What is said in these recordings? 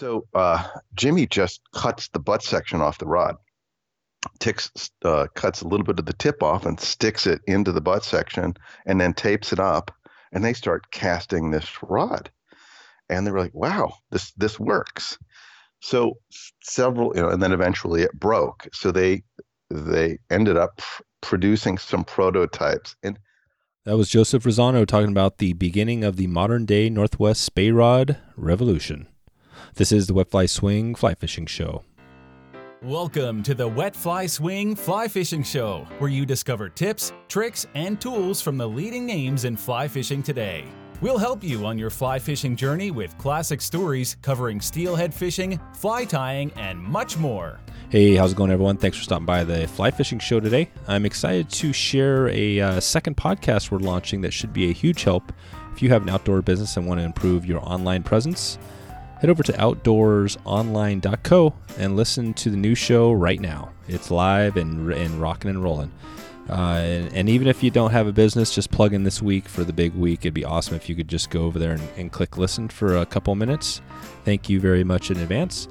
So uh, Jimmy just cuts the butt section off the rod, ticks, uh, cuts a little bit of the tip off and sticks it into the butt section, and then tapes it up. And they start casting this rod, and they were like, "Wow, this this works." So several, you know, and then eventually it broke. So they they ended up pr- producing some prototypes and that was Joseph Rossano talking about the beginning of the modern day Northwest Spey Rod Revolution. This is the Wet Fly Swing Fly Fishing Show. Welcome to the Wet Fly Swing Fly Fishing Show, where you discover tips, tricks, and tools from the leading names in fly fishing today. We'll help you on your fly fishing journey with classic stories covering steelhead fishing, fly tying, and much more. Hey, how's it going, everyone? Thanks for stopping by the Fly Fishing Show today. I'm excited to share a uh, second podcast we're launching that should be a huge help if you have an outdoor business and want to improve your online presence. Head over to outdoorsonline.co and listen to the new show right now. It's live and, and rocking and rolling. Uh, and, and, even if you don't have a business, just plug in this week for the big week. It'd be awesome if you could just go over there and, and click listen for a couple minutes. Thank you very much in advance.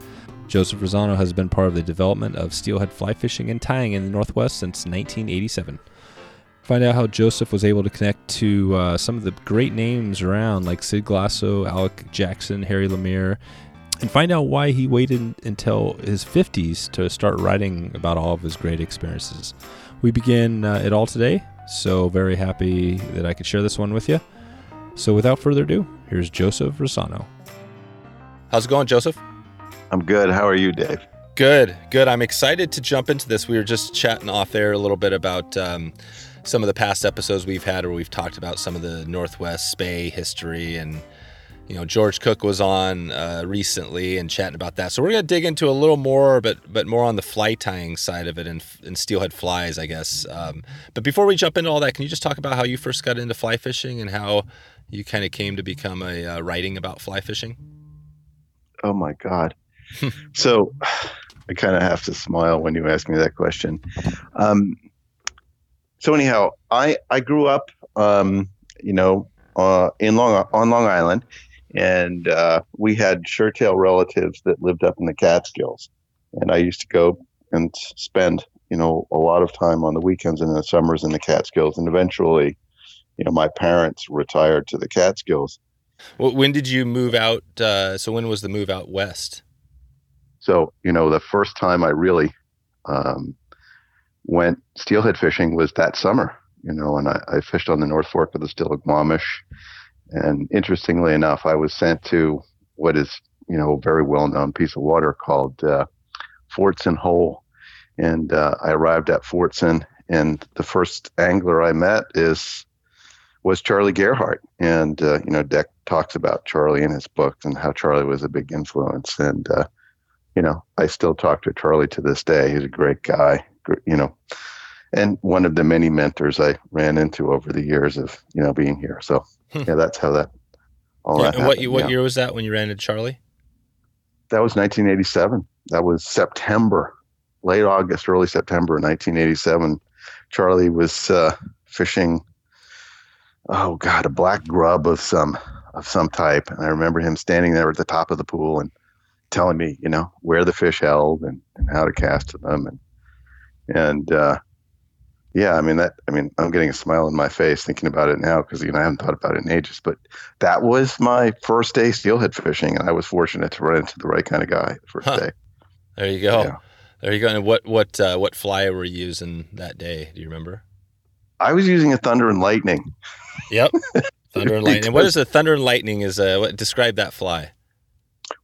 Joseph Rossano has been part of the development of steelhead fly fishing and tying in the Northwest since 1987. Find out how Joseph was able to connect to uh, some of the great names around, like Sid Glasso, Alec Jackson, Harry Lemire, and find out why he waited until his 50s to start writing about all of his great experiences. We begin uh, it all today, so very happy that I could share this one with you. So without further ado, here's Joseph Rossano. How's it going, Joseph? I'm good. How are you, Dave? Good, good. I'm excited to jump into this. We were just chatting off there a little bit about um, some of the past episodes we've had where we've talked about some of the Northwest Spey history and you know George Cook was on uh, recently and chatting about that. So we're gonna dig into a little more, but but more on the fly tying side of it and, and steelhead flies, I guess. Um, but before we jump into all that, can you just talk about how you first got into fly fishing and how you kind of came to become a uh, writing about fly fishing? Oh my God! so I kind of have to smile when you ask me that question. Um, so anyhow, I I grew up, um, you know, uh, in Long on Long Island, and uh, we had shirttail relatives that lived up in the Catskills, and I used to go and spend you know a lot of time on the weekends and the summers in the Catskills, and eventually, you know, my parents retired to the Catskills. Well, when did you move out? Uh, so when was the move out west? So you know, the first time I really um, went steelhead fishing was that summer. You know, and I, I fished on the North Fork of the Stillaguamish and interestingly enough, I was sent to what is, you know, a very well known piece of water called uh, Fortson Hole. And uh, I arrived at Fortson, and the first angler I met is was Charlie Gerhardt. And, uh, you know, Dec talks about Charlie in his books and how Charlie was a big influence. And, uh, you know, I still talk to Charlie to this day. He's a great guy, you know, and one of the many mentors I ran into over the years of, you know, being here. So Hmm. yeah, that's how that all yeah, that. what what yeah. year was that when you ran into Charlie? That was 1987. That was September, late August, early September, 1987. Charlie was uh, fishing. Oh God, a black grub of some of some type, and I remember him standing there at the top of the pool and telling me, you know, where the fish held and, and how to cast to them, and and uh, yeah, I mean that. I mean, I'm getting a smile on my face thinking about it now because you know I haven't thought about it in ages. But that was my first day steelhead fishing, and I was fortunate to run into the right kind of guy the first huh. day. There you go. Yeah. There you go. And what what uh, what fly were you using that day? Do you remember? I was using a Thunder and Lightning. Yep, Thunder and Lightning. what is a Thunder and Lightning? Is a what? Describe that fly.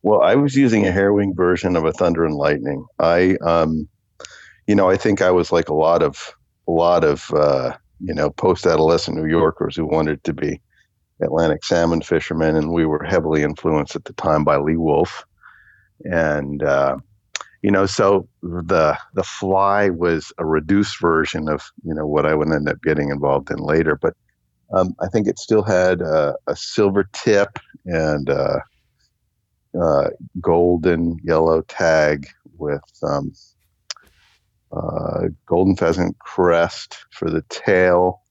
Well, I was using a hairwing version of a Thunder and Lightning. I, um, you know, I think I was like a lot of a lot of uh, you know post-adolescent New Yorkers who wanted to be Atlantic salmon fishermen, and we were heavily influenced at the time by Lee Wulff, and uh, you know, so the the fly was a reduced version of you know what I would end up getting involved in later, but um, I think it still had a, a silver tip and a, a golden yellow tag with um, uh, golden pheasant crest for the tail,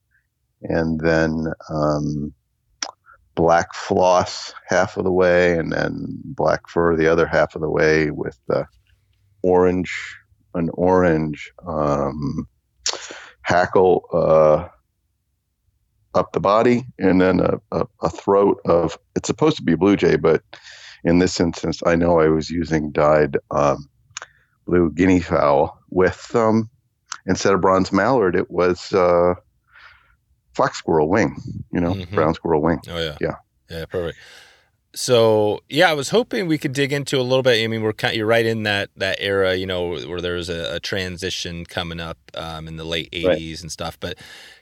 and then um, black floss half of the way, and then black fur the other half of the way with the orange, an orange um, hackle uh, up the body, and then a, a, a, throat of. It's supposed to be blue jay, but in this instance, I know I was using dyed um, blue guinea fowl with um, instead of bronze mallard, it was uh, fox squirrel wing. You know, mm-hmm. brown squirrel wing. Oh yeah, yeah, yeah, perfect so yeah, I was hoping we could dig into a little bit. I mean, we're kind, you're right in that that era, you know, where there's a, a transition coming up um, in the late '80s right. and stuff. But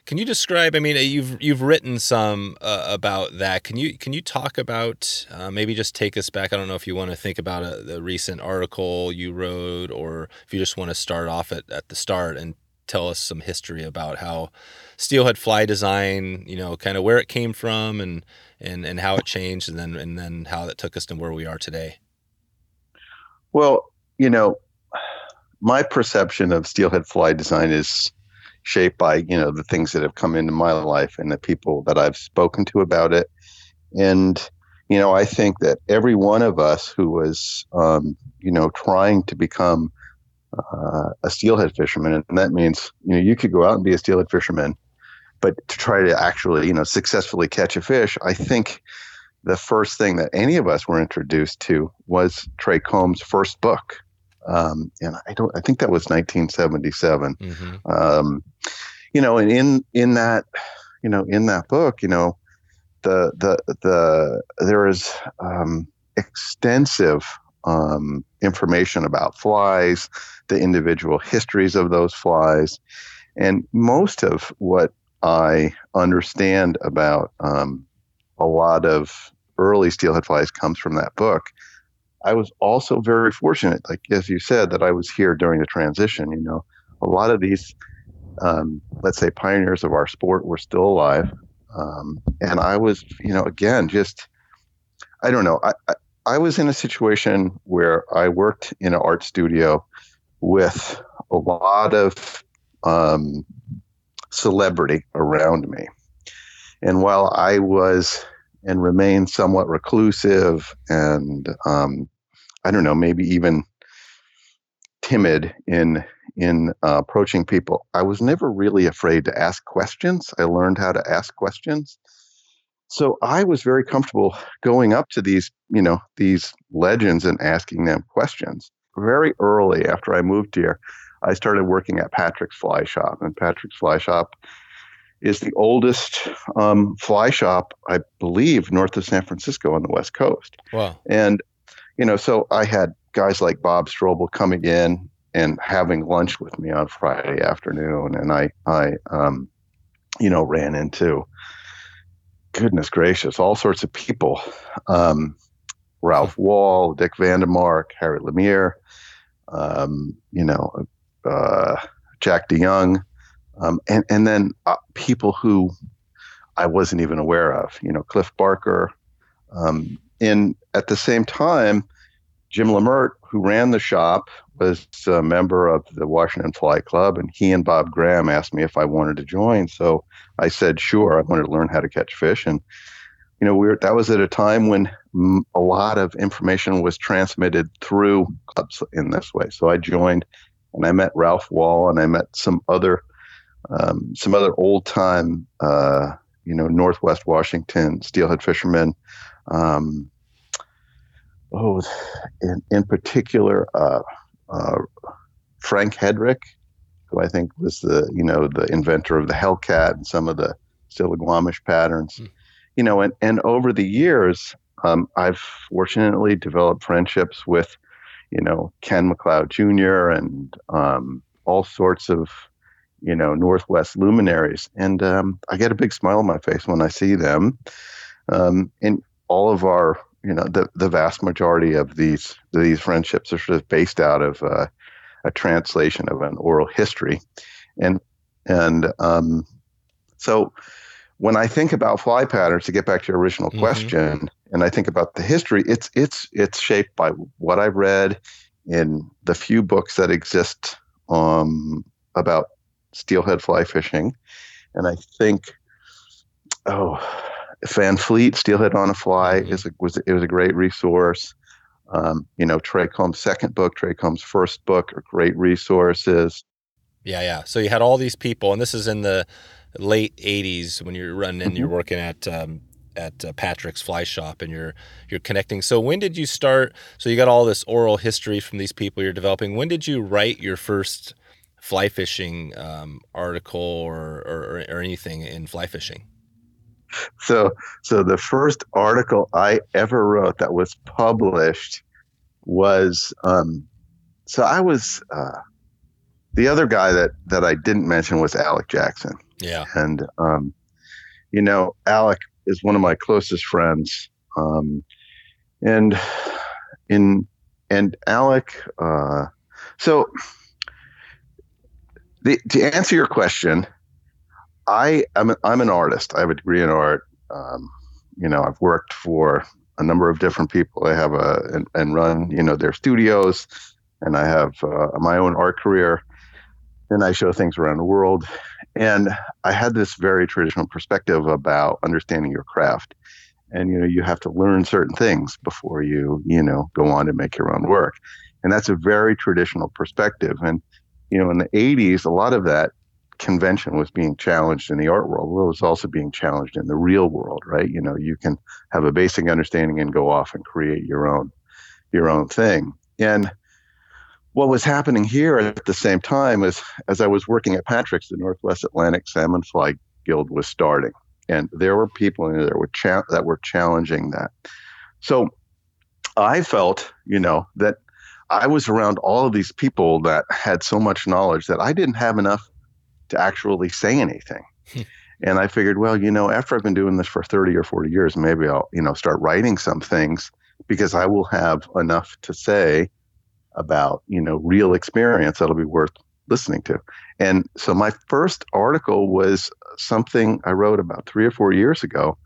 can you describe? I mean, you've you've written some uh, about that. Can you can you talk about uh, maybe just take us back? I don't know if you want to think about a, the recent article you wrote, or if you just want to start off at, at the start and tell us some history about how steelhead fly design, you know, kind of where it came from and and and how it changed, and then and then how that took us to where we are today. Well, you know, my perception of steelhead fly design is shaped by you know the things that have come into my life and the people that I've spoken to about it, and you know I think that every one of us who was um, you know trying to become uh, a steelhead fisherman, and that means you know you could go out and be a steelhead fisherman but to try to actually, you know, successfully catch a fish, I think the first thing that any of us were introduced to was Trey Combs' first book. Um, and I don't, I think that was 1977. Mm-hmm. Um, you know, and in, in that, you know, in that book, you know, the, the, the, there is, um, extensive, um, information about flies, the individual histories of those flies. And most of what I understand about um, a lot of early steelhead flies comes from that book. I was also very fortunate, like as you said, that I was here during the transition. You know, a lot of these, um, let's say, pioneers of our sport were still alive, um, and I was, you know, again, just I don't know. I, I, I was in a situation where I worked in an art studio with a lot of um, celebrity around me. And while I was and remained somewhat reclusive and um, I don't know, maybe even timid in in uh, approaching people, I was never really afraid to ask questions. I learned how to ask questions. So I was very comfortable going up to these, you know, these legends and asking them questions. Very early after I moved here, I started working at Patrick's Fly Shop, and Patrick's Fly Shop is the oldest um, fly shop, I believe, north of San Francisco on the West Coast. Wow! And you know, so I had guys like Bob Strobel coming in and having lunch with me on Friday afternoon, and I, I, um, you know, ran into goodness gracious, all sorts of people. Um, Ralph Wahl, Dick Vandermark, Harry Lemire, um, you know, uh, Jack DeYoung, um, and and then uh, people who I wasn't even aware of. You know, Cliff Barker. Um, in at the same time, Jim Lamert, who ran the shop, was a member of the Washington Fly Club, and he and Bob Graham asked me if I wanted to join. So I said sure. I wanted to learn how to catch fish, and you know, we were, that was at a time when a lot of information was transmitted through clubs in this way. So I joined and I met Ralph Wahl, and I met some other um, some other old time, uh, you know, Northwest Washington steelhead fishermen. Um, oh, in, in particular, uh, uh, Frank Hedrick, who I think was the you know the inventor of the Hellcat and some of the Stillaguamish patterns. Mm. You know, and, and over the years, um, I've fortunately developed friendships with you know Ken McLeod Jr. and um, all sorts of you know Northwest luminaries, and um, I get a big smile on my face when I see them. Um, and all of our you know the the vast majority of these these friendships are sort of based out of uh, a translation of an oral history, and and um, so when I think about fly patterns, to get back to your original mm-hmm. question, and I think about the history, it's it's it's shaped by what I've read in the few books that exist um, about steelhead fly fishing, and I think, oh, Van Fleet Steelhead on a Fly is a, was it was a great resource. Um, you know, Trey Combs' second book, Trey Combs' first book are great resources. Yeah, yeah. So you had all these people, and this is in the late '80s when you're running and you're Mm-hmm. working at um, at uh, Patrick's Fly Shop, and you're you're connecting. So when did you start? So you got all this oral history from these people you're developing. When did you write your first fly fishing um, article or, or or anything in fly fishing? So, so the first article I ever wrote that was published was, um, so I was, uh, the other guy that, that I didn't mention was Alec Jackson. Yeah. And, um, you know, Alec is one of my closest friends. Um, and in, and Alec, uh, so the, to answer your question, I am I'm an artist. I have a degree in art. Um, you know, I've worked for a number of different people. I have a and, and run you know their studios, and I have uh, my own art career, and I show things around the world. And I had this very traditional perspective about understanding your craft, and you know you have to learn certain things before you you know go on to make your own work, and that's a very traditional perspective. And you know in the 80s, a lot of that convention was being challenged in the art world. Well, it was also being challenged in the real world, right? You know, you can have a basic understanding and go off and create your own your own thing. And what was happening here at the same time is as I was working at Patrick's, the Northwest Atlantic Salmon Fly Guild was starting. And there were people in there were cha- that were challenging that. So I felt, you know, that I was around all of these people that had so much knowledge that I didn't have enough to actually say anything. Hmm. and I figured, well, you know, after I've been doing this for 30 or 40 years, maybe I'll, you know, start writing some things because I will have enough to say about, you know, real experience that'll be worth listening to. And so my first article was something I wrote about three or four years ago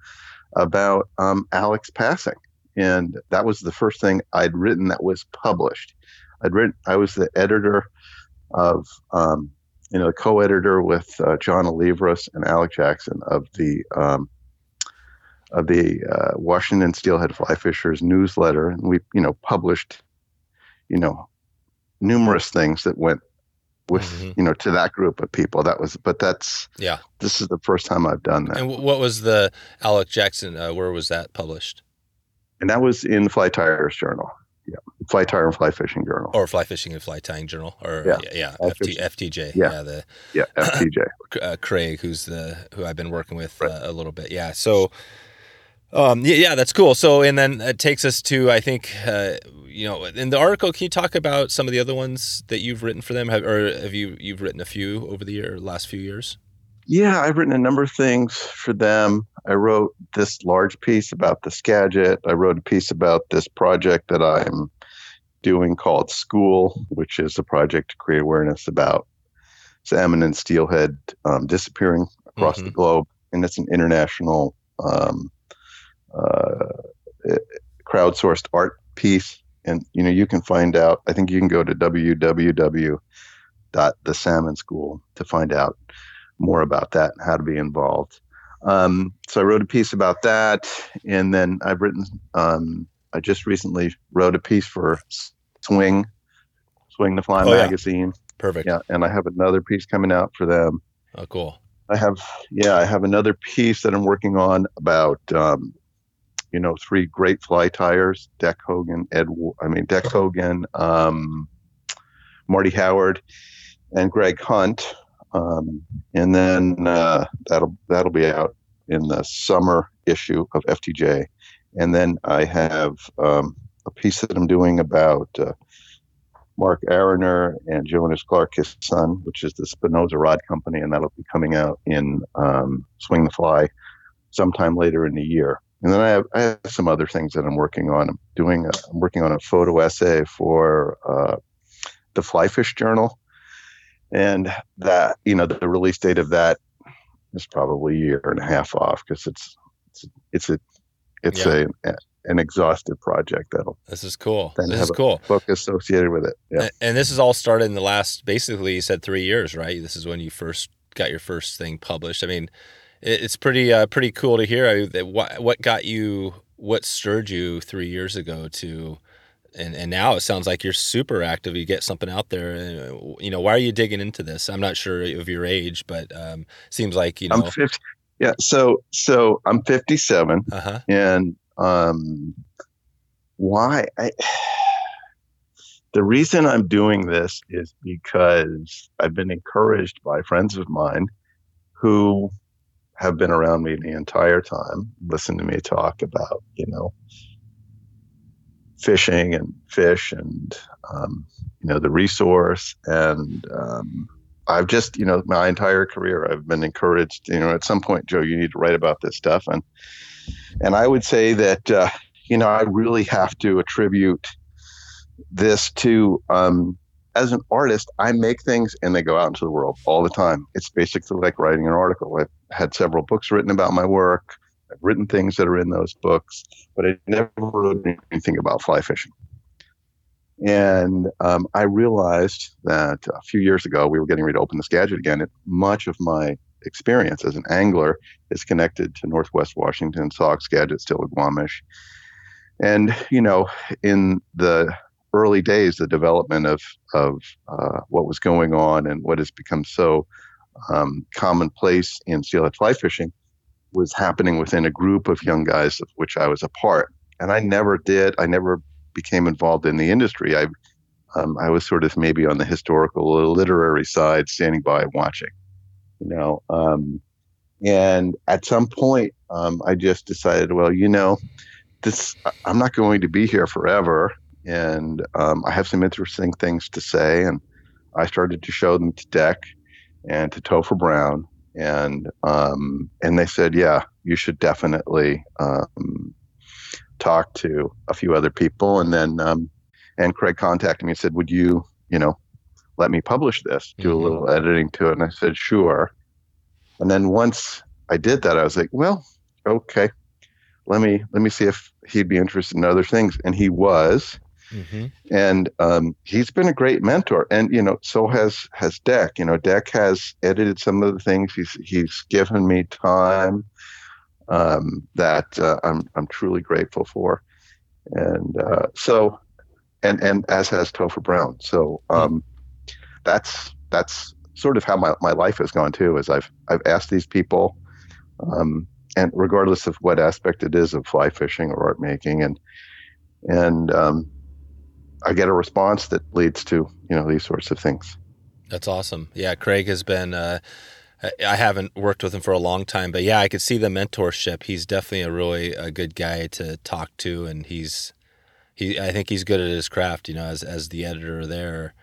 about um, Alec's passing. And that was the first thing I'd written that was published. I'd written, I was the editor of um, you know, the co-editor with uh, John Olivras and Alec Jackson of the um, of the uh, Washington Steelhead Fly Fishers newsletter, and we, you know, published, you know, numerous things that went with, Mhm. you know, to that group of people. That was, but that's Yeah. this is the first time I've done that, And and, what was the Alec Jackson? Uh, where was that published? And that was in Fly Tires Journal, yeah, Fly Tire and Fly Fishing Journal, Or Fly Fishing and Fly Tying Journal? Or Yeah. yeah, yeah, FT, FTJ. Yeah. yeah the yeah, FTJ. uh, Craig, who's the who I've been working with Right. uh, a little bit. Yeah. So, um, yeah, that's cool. So, and then it takes us to I think uh, you know in the article. Can you talk about some of the other ones that you've written for them, have, or have you you've written a few over the year, last few years? Yeah, I've written a number of things for them. I wrote this large piece about the Skagit. I wrote a piece about this project that I'm doing called School, which is a project to create awareness about salmon and steelhead um, disappearing across the Mhm. globe. And it's an international um, crowdsourced art piece. And you know, you can find out. I think you can go to www.thesalmonschool to find out more about that and how to be involved. Um, so I wrote a piece about that, and then I've written. Um, I just recently wrote a piece for Swing, Swing the Fly Oh, yeah. magazine. Perfect. Yeah, and I have another piece coming out for them. Oh, cool. I have, yeah, I have another piece that I'm working on about, um, you know, three great fly tiers: Dec Hogan, Ed, I mean Dec Hogan, um, Marty Howard, and Greg Hunt. Um, and then uh, that'll that'll be out in the summer issue of FTJ. And then I have um, a piece that I'm doing about uh, Mark Aroner and Jonas Clark, his son, which is the Spinoza Rod Company, and that'll be coming out in um, Swing the Fly sometime later in the year. And then I have, I have some other things that I'm working on. I'm doing a, I'm working on a photo essay for uh, the Flyfish Journal, and that you know the release date of that is probably a year and a half off because it's it's it's a it's Yeah. a an exhaustive project that'll This is cool. This is a- cool. book associated with it. Yeah. And, and this has all started in the last, basically, you said three years, right? This is when you first got your first thing published. I mean, it's pretty uh, pretty cool to hear. What what got you? What stirred you three years ago to? And, and now it sounds like you're super active. You get something out there. Uh, you know, why are you digging into this? I'm not sure of your age, but um, seems like you know. I'm 50, yeah. So so I'm 57, uh-huh. and um, why I the reason I'm doing this is because I've been encouraged by friends of mine who have been around me the entire time, listen to me talk about, you know, fishing and fish and, um, you know, the resource. And um, I've just, you know, my entire career, I've been encouraged, you know, at some point, Joe, you need to write about this stuff. And, and I would say that, uh, you know, I really have to attribute this to um, as an artist, I make things and they go out into the world all the time. It's basically like writing an article. I've had several books written about my work. I've written things that are in those books, but I never wrote anything about fly fishing. And um, I realized that a few years ago we were getting ready to open this Skagit again. And much of my experience as an angler is connected to Northwest Washington, Sauk, Skagit, Stillaguamish. And, you know, in the early days, the development of of uh, what was going on and what has become so um, commonplace in steelhead fly fishing was happening within a group of young guys of which I was a part. And I never did. I never became involved in the industry. I um, I was sort of maybe on the historical or literary side, standing by watching. You know, um, and at some point, um, I just decided, well, you know, this I'm not going to be here forever and um, I have some interesting things to say. And I started to show them to Dec and to Topher Browne, and um, and they said, yeah, you should definitely um, talk to a few other people. And then um, and Craig contacted me and said, would you, you know, let me publish this, do mm-hmm. a little editing to it? And I said, sure. And then once I did that, I was like, well, okay, let me let me see if he'd be interested in other things, and he was. Mm-hmm. And um, he's been a great mentor, and you know, so has has Dec. You know, Dec has edited some of the things. He's he's given me time um, that uh, I'm I'm truly grateful for, and uh, so, and and as has Topher Browne. So um, that's that's sort of how my, my life has gone too. Is I've I've asked these people, um, and regardless of what aspect it is of fly fishing or art making, and and um, I get a response that leads to you know these sorts of things. That's awesome. Yeah, Craig has been. Uh, I haven't worked with him for a long time, but yeah, I could see the mentorship. He's definitely a really a good guy to talk to, and he's he. I think he's good at his craft. You know, as as the editor there.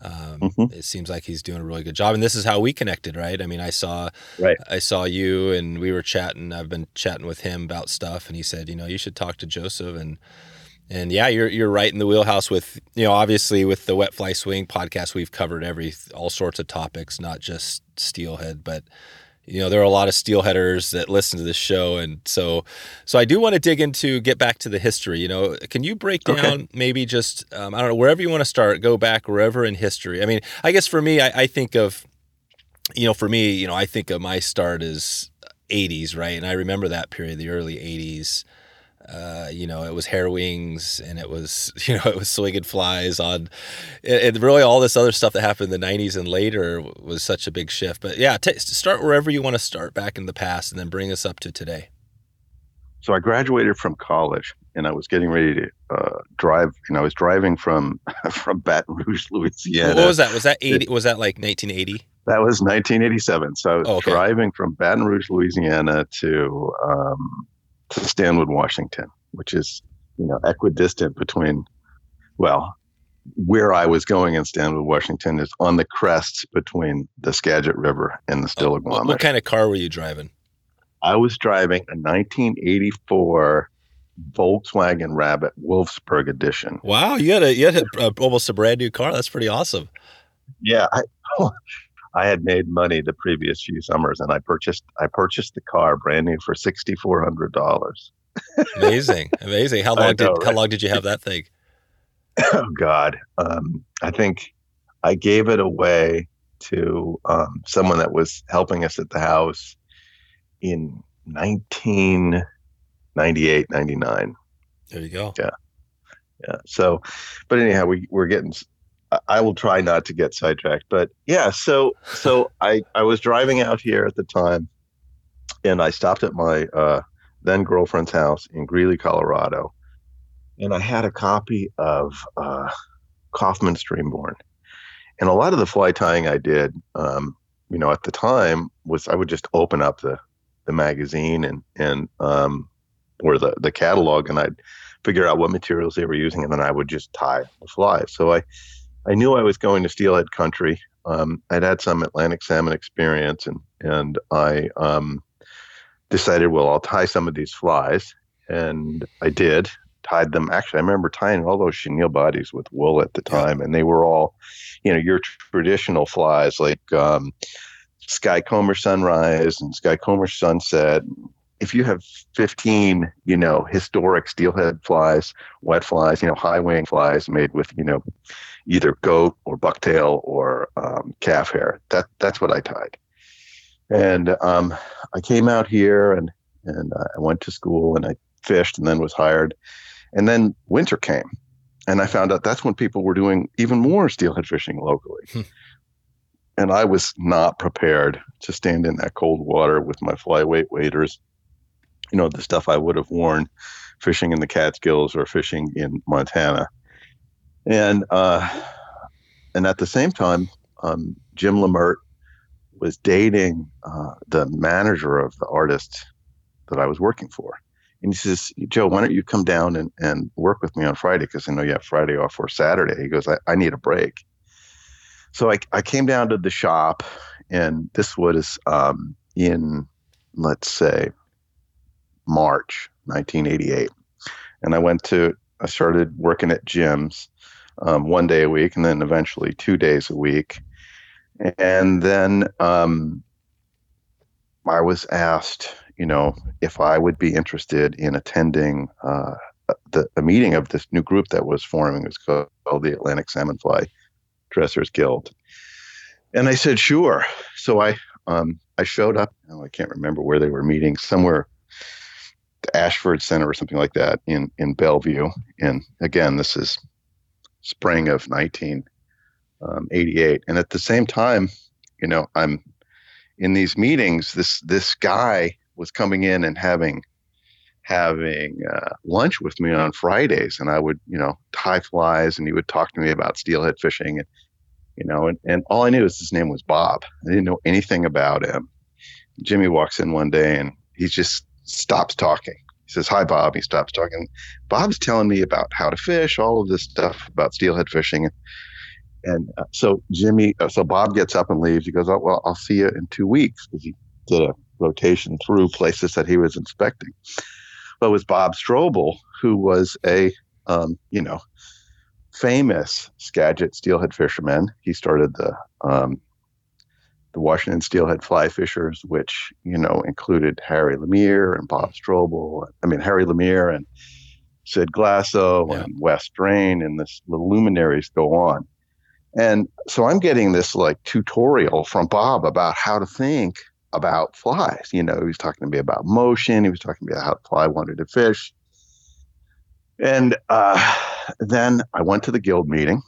Um, mm-hmm. It seems like he's doing a really good job, and this is how we connected, right? I mean, I saw, right. I saw you, and we were chatting. I've been chatting with him about stuff, and he said, you know, you should talk to Joseph, and and yeah, you're you're right in the wheelhouse with you know obviously with the Wet Fly Swing podcast we've covered every all sorts of topics, not just steelhead, but you know there are a lot of steelheaders that listen to this show, and so so I do want to dig into get back to the history. You know, can you break down okay. maybe just um, I don't know wherever you want to start, go back wherever in history. I mean, I guess for me, I, I think of you know for me, you know, I think of my start as 80s, right, and I remember that period, the early 80s. Uh, you know, it was hair wings and it was, you know, it was swinging flies on, and really all this other stuff that happened in the 90s and later was such a big shift. But yeah, t- start wherever you want to start back in the past and then bring us up to today. So I graduated from college and I was getting ready to uh, drive. You know, I was driving from from Baton Rouge, Louisiana. What was that? Was that 80? was that like 1980? That was 1987. So I was oh, okay. driving from Baton Rouge, Louisiana to um, to Stanwood, Washington, which is, you know, equidistant between, well, where I was going in Stanwood, Washington is on the crests between the Skagit River and the Stillaguamish. What, what kind of car were you driving? I was driving a 1984 Volkswagen Rabbit Wolfsburg edition. Wow, you had a you had a, a, almost a brand new car. That's pretty awesome. Yeah, I, I had made money the previous few summers, and I purchased I purchased the car brand new for sixty four hundred dollars. amazing, amazing. How long know, did right? how long did you have that thing? oh God, um, I think I gave it away to um, someone that was helping us at the house, in 1998, 99. There you go. Yeah. Yeah. So, but anyhow, we, we're getting, I will try not to get sidetracked, but yeah. So, so I, I was driving out here at the time and I stopped at my, uh, then girlfriend's house in Greeley, Colorado. And I had a copy of, uh, Kaufmann Streamborn. And a lot of the fly tying I did, um, you know, at the time was I would just open up the the magazine and and um, or the the catalog, and I'd figure out what materials they were using, and then I would just tie the flies. So I I knew I was going to steelhead country. Um, I'd had some Atlantic salmon experience, and and I um, decided, well, I'll tie some of these flies, and I did tied them. Actually, I remember tying all those chenille bodies with wool at the time, and they were all, you know, your traditional flies like um, Skykomish Sunrise and Skykomish Sunset. If you have 15, you know, historic steelhead flies, wet flies, you know, high wing flies made with, you know, either goat or bucktail or um, calf hair, that that's what I tied. And um, I came out here and and I went to school and I fished and then was hired and then winter came, and I found out that's when people were doing even more steelhead fishing locally. Hmm. And I was not prepared to stand in that cold water with my flyweight waders, you know, the stuff I would have worn fishing in the Catskills or fishing in Montana. And uh, and at the same time, um, Jim Lemert was dating uh, the manager of the artist that I was working for. And he says, Joe, why don't you come down and, and work with me on Friday? Because I know you have Friday off or Saturday. He goes, I, I need a break. So I, I came down to the shop, and this was um, in, let's say, March 1988. And I went to, I started working at Jim's um, one day a week, and then eventually two days a week. And then um, I was asked you know, if I would be interested in attending uh, the a meeting of this new group that was forming. It was called the Atlantic Salmon Fly Dressers Guild, and I said sure. So I um, I showed up. Oh, I can't remember where they were meeting. Somewhere, the Ashford Center or something like that in in Bellevue. And again, this is spring of 1988. Um, and at the same time, you know, I'm in these meetings. This this guy was coming in and having having uh, lunch with me on Fridays, and I would, you know, tie flies, and he would talk to me about steelhead fishing, and you know, and, and all I knew is his name was Bob. I didn't know anything about him. Jimmy walks in one day, and he just stops talking. Says, "Hi, Bob." He stops talking. Bob's telling me about how to fish, all of this stuff about steelhead fishing, and uh, so Jimmy, uh, so Bob gets up and leaves. He goes, "Oh well, I'll see you in two weeks," because he did a rotation through places that he was inspecting. But it was Bob Strobel, who was a, um, you know, famous Skagit steelhead fisherman, he started the um, the Washington Steelhead Fly Fishers, which you know included Harry Lemire and Bob Strobel. I mean Harry Lemire and Sid Glasso yeah. and Wes Drain, and this, the luminaries go on. And so I'm getting this like tutorial from Bob about how to think about flies. You know, he was talking to me about motion. He was talking to me about how the fly wanted to fish. And uh, then I went to the guild meeting,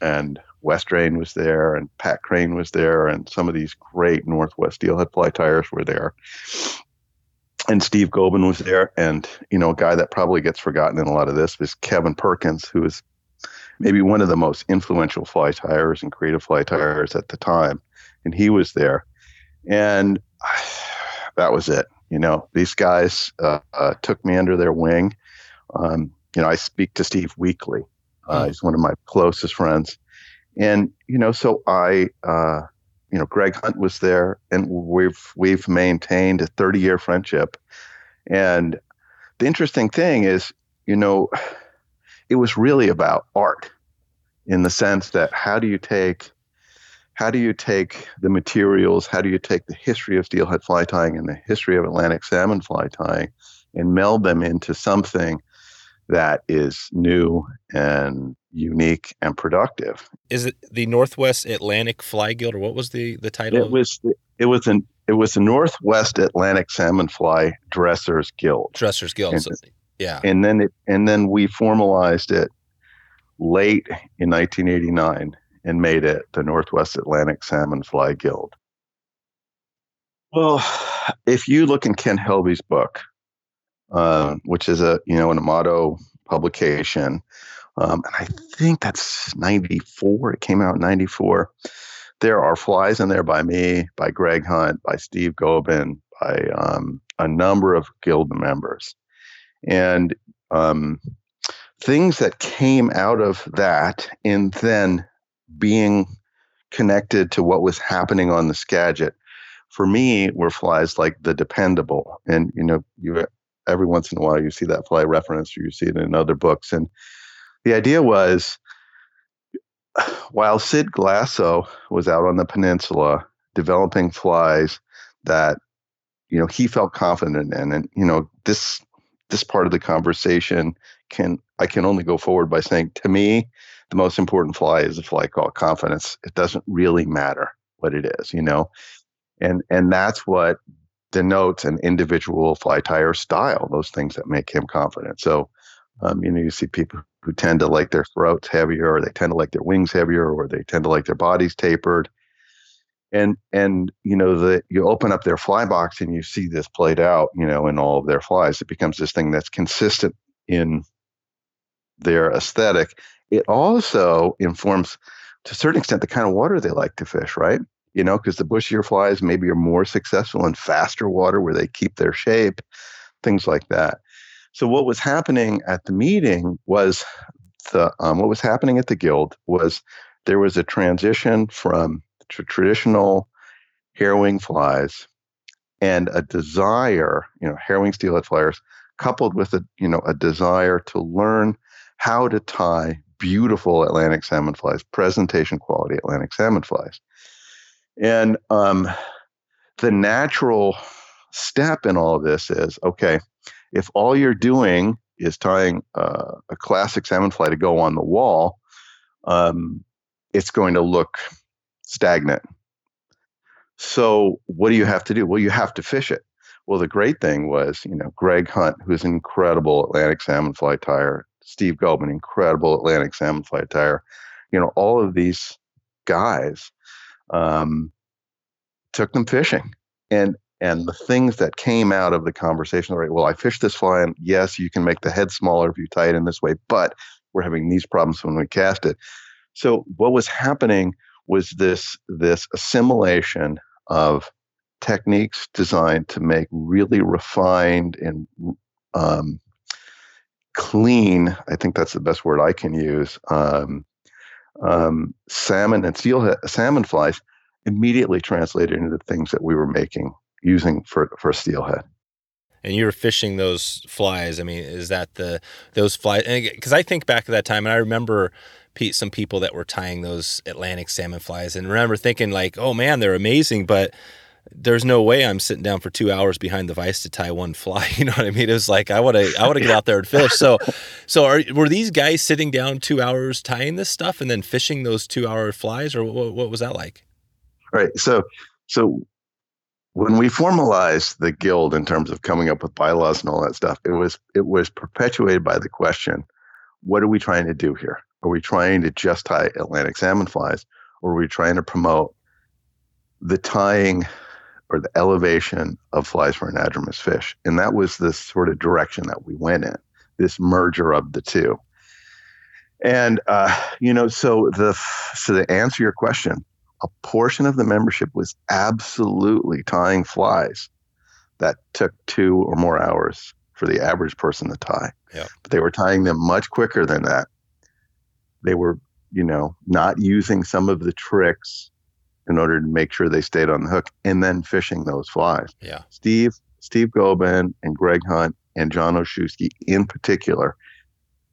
and Wes Drain was there, and Pat Crane was there, and some of these great Northwest steelhead fly tiers were there. And Steve Gobin was there, and you know, a guy that probably gets forgotten in a lot of this is Kevin Perkins, who is maybe one of the most influential fly tiers and creative fly tires at the time, and he was there. And that was it. You know, these guys uh, uh, took me under their wing. Um, you know, I speak to Steve weekly. Uh, hmm. He's one of my closest friends, and you know, so I, uh, you know, Greg Hunt was there, and we've we've maintained a 30 year friendship. And the interesting thing is, you know, it was really about art, in the sense that how do you take how do you take the materials, how do you take the history of steelhead fly tying and the history of Atlantic salmon fly tying and meld them into something that is new and unique and productive. Is it the Northwest Atlantic Fly Guild, or what was the the title? It was it was an it was the Northwest Atlantic Salmon Fly Dressers Guild. Dressers Guild. And- so- yeah. and then it and then we formalized it late in 1989 and made it the Northwest Atlantic Salmon Fly Guild. Well, if you look in Ken Helvie's book, uh, which is a you know an Amato publication, um, and I think that's 94. It came out in 94. There are flies in there by me, by Greg Hunt, by Steve Gobin, by um, a number of guild members and um, things that came out of that and then being connected to what was happening on the Skagit for me were flies like the dependable and you know you every once in a while you see that fly referenced or you see it in other books and the idea was while sid glasso was out on the peninsula developing flies that you know he felt confident in and you know this this part of the conversation can I can only go forward by saying to me the most important fly is a fly called confidence. It doesn't really matter what it is, you know, and and that's what denotes an individual fly tier style. Those things that make him confident. So, um, you know, you see people who tend to like their throats heavier, or they tend to like their wings heavier, or they tend to like their bodies tapered. And and you know the you open up their fly box and you see this played out you know in all of their flies. It becomes this thing that's consistent in their aesthetic. It also informs to a certain extent the kind of water they like to fish right? You know because the bushier flies maybe are more successful in faster water where they keep their shape things like that so what was happening at the meeting was the um, what was happening at the guild was there was a transition from to traditional hairwing flies and a desire, you know, hairwing steelhead flyers, coupled with a, you know, a desire to learn how to tie beautiful Atlantic salmon flies, presentation quality Atlantic salmon flies. And um, the natural step in all of this is okay, if all you're doing is tying uh, a classic salmon fly to go on the wall, um, it's going to look stagnant. So what do you have to do? Well, you have to fish it. Well, the great thing was, you know, Greg Hunt, who's an incredible Atlantic salmon fly tier, Steve Gobin, incredible Atlantic salmon fly tier, you know, all of these guys um, took them fishing. And and the things that came out of the conversation, right? Well, I fished this fly, and yes, you can make the head smaller if you tie it in this way, but we're having these problems when we cast it. So what was happening was this this assimilation of techniques designed to make really refined and um, clean. I think that's the best word I can use. Um, um, salmon and steelhead salmon flies immediately translated into the things that we were making using for for steelhead. and you were fishing those flies. I mean, is that the those flies? Because I think back at that time, and I remember Pete, some people that were tying those Atlantic salmon flies, and remember thinking like, "Oh man, they're amazing," but there's no way I'm sitting down for two hours behind the vise to tie one fly. You know what I mean? It was like I want to I want to get out there and fish. So, so are were these guys sitting down two hours tying this stuff and then fishing those two hour flies, or what, what was that like? Right. So so when we formalized the guild in terms of coming up with bylaws and all that stuff, it was it was perpetuated by the question, what are we trying to do here? Are we trying to just tie Atlantic salmon flies, or are we trying to promote the tying or the elevation of flies for anadromous fish? And that was the sort of direction that we went in, this merger of the two. And uh, you know, so the so to answer your question, a portion of the membership was absolutely tying flies that took two or more hours for the average person to tie. Yeah. But they were tying them much quicker than that. They were, you know, not using some of the tricks in order to make sure they stayed on the hook and then fishing those flies. Yeah. Steve, Steve Gobin and Greg Hunt and John Oshusky in particular,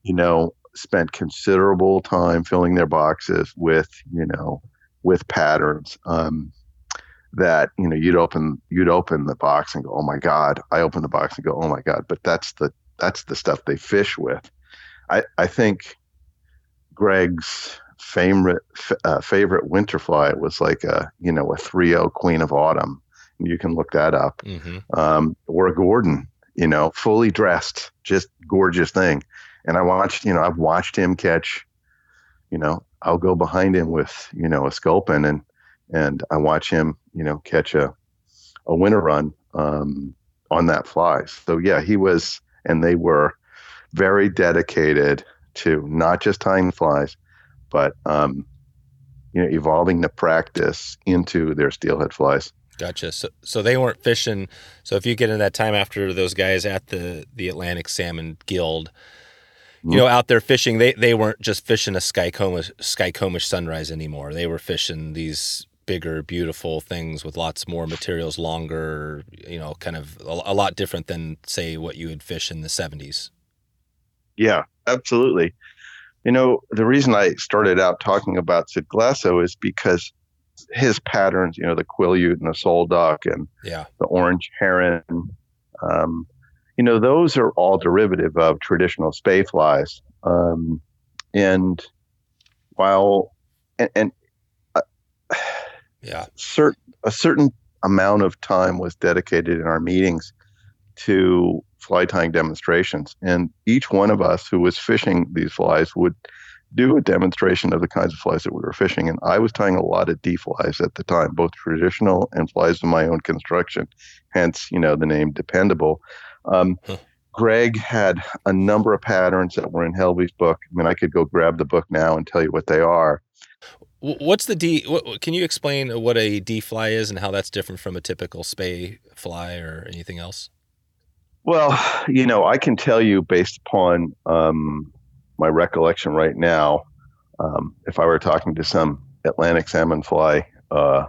you know, spent considerable time filling their boxes with, you know, with patterns um, that you know you'd open you'd open the box and go oh my god i open the box and go oh my god but that's the that's the stuff they fish with i i think greg's favorite uh, favorite winter fly was like a you know a 3-0 queen of autumn You can look that up. Mm-hmm. Um, or a Gordon, you know, fully dressed, just gorgeous thing. And I watched, you know, I've watched him catch, you know, I'll go behind him with, you know, a sculpin and and I watch him, you know, catch a a winter run um, on that fly. So yeah, he was, and they were very dedicated to not just tying flies, but um, you know, evolving the practice into their steelhead flies. Gotcha. So, so they weren't fishing. So if you get in that time after those guys at the the Atlantic Salmon Guild, you know, out there fishing, they they weren't just fishing a Skykomish Skykomish Sunrise anymore. They were fishing these bigger, beautiful things with lots more materials, longer. You know, kind of a, a lot different than say what you would fish in the seventies. Yeah, absolutely. You know, the reason I started out talking about Sid Glasso is because his patterns, you know, the Quillayute and the Sol Duc and Yeah. the Orange Heron, um, you know, those are all derivative of traditional Spey flies. Um, and while, and, and Yeah. cert, a certain amount of time was dedicated in our meetings to fly tying demonstrations. And each one of us who was fishing these flies would do a demonstration of the kinds of flies that we were fishing. And I was tying a lot of Dee flies at the time, both traditional and flies of my own construction, hence, you know, the name Dependable. Um. Greg had a number of patterns that were in Helvie's book. I mean, I could go grab the book now and tell you what they are. What's the Dee? What, can you explain what a Dee fly is and how that's different from a typical Spey fly or anything else? Well, you know, I can tell you based upon um, my recollection right now, um, if I were talking to some Atlantic salmon fly, uh,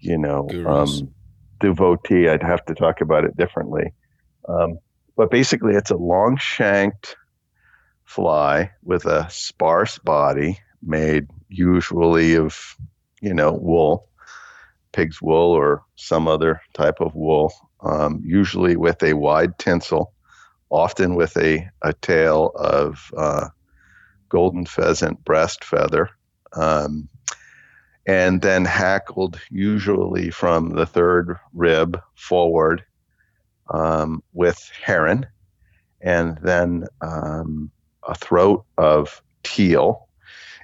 you know, um, devotee, I'd have to talk about it differently. Um, but basically, it's a long shanked fly with a sparse body made usually of, you know, wool, pig's wool or some other type of wool, um, usually with a wide tinsel, often with a, a tail of uh, golden pheasant breast feather, um, and then hackled usually from the third rib forward um, with heron, and then um, a throat of teal,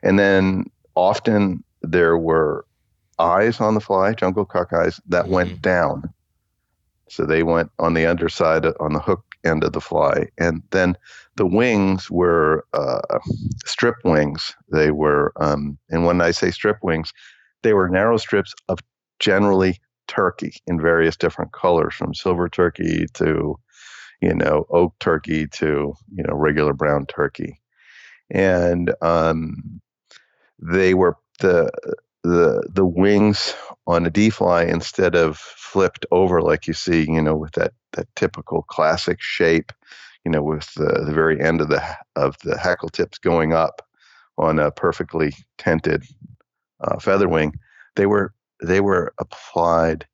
and then often there were eyes on the fly, jungle cock eyes that went down. So they went on the underside, on the hook end of the fly, and then the wings were uh, strip wings. They were, um, and when I say strip wings, they were narrow strips of generally turkey in various different colors, from silver turkey to, you know, oak turkey to you know regular brown turkey, and um, they were the the the wings on a Dee fly instead of flipped over like you see, you know, with that that typical classic shape, you know, with the, the very end of the of the hackle tips going up on a perfectly tented uh, feather wing, they were they were applied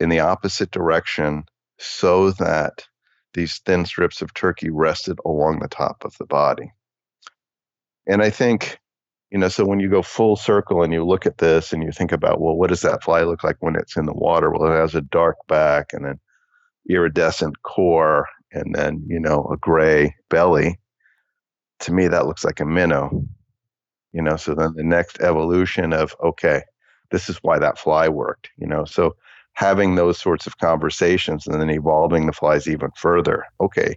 in the opposite direction so that these thin strips of turkey rested along the top of the body. And I think you know so when you go full circle and you look at this and you think about well what does that fly look like when it's in the water well it has a dark back and an iridescent core and then you know a gray belly to me that looks like a minnow you know so then the next evolution of okay this is why that fly worked you know so having those sorts of conversations and then evolving the flies even further okay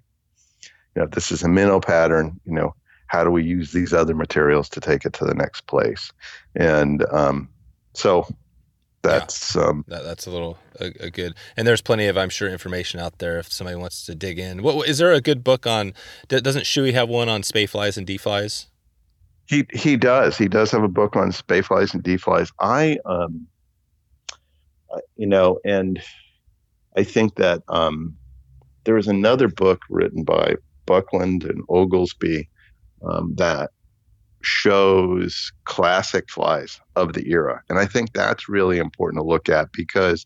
you know this is a minnow pattern you know how do we use these other materials to take it to the next place and um, so that's um, That, that's a little a, a good, and there's plenty of I'm sure information out there if somebody wants to dig in. What is there a good book on? Doesn't Shewey have one on Spey flies and Dee flies? He he does. He does have a book on Spey flies and Dee flies i um uh, you know and i think that um there is another book written by buckland and oglesby um, that shows classic flies of the era. And i think that's really important to look at because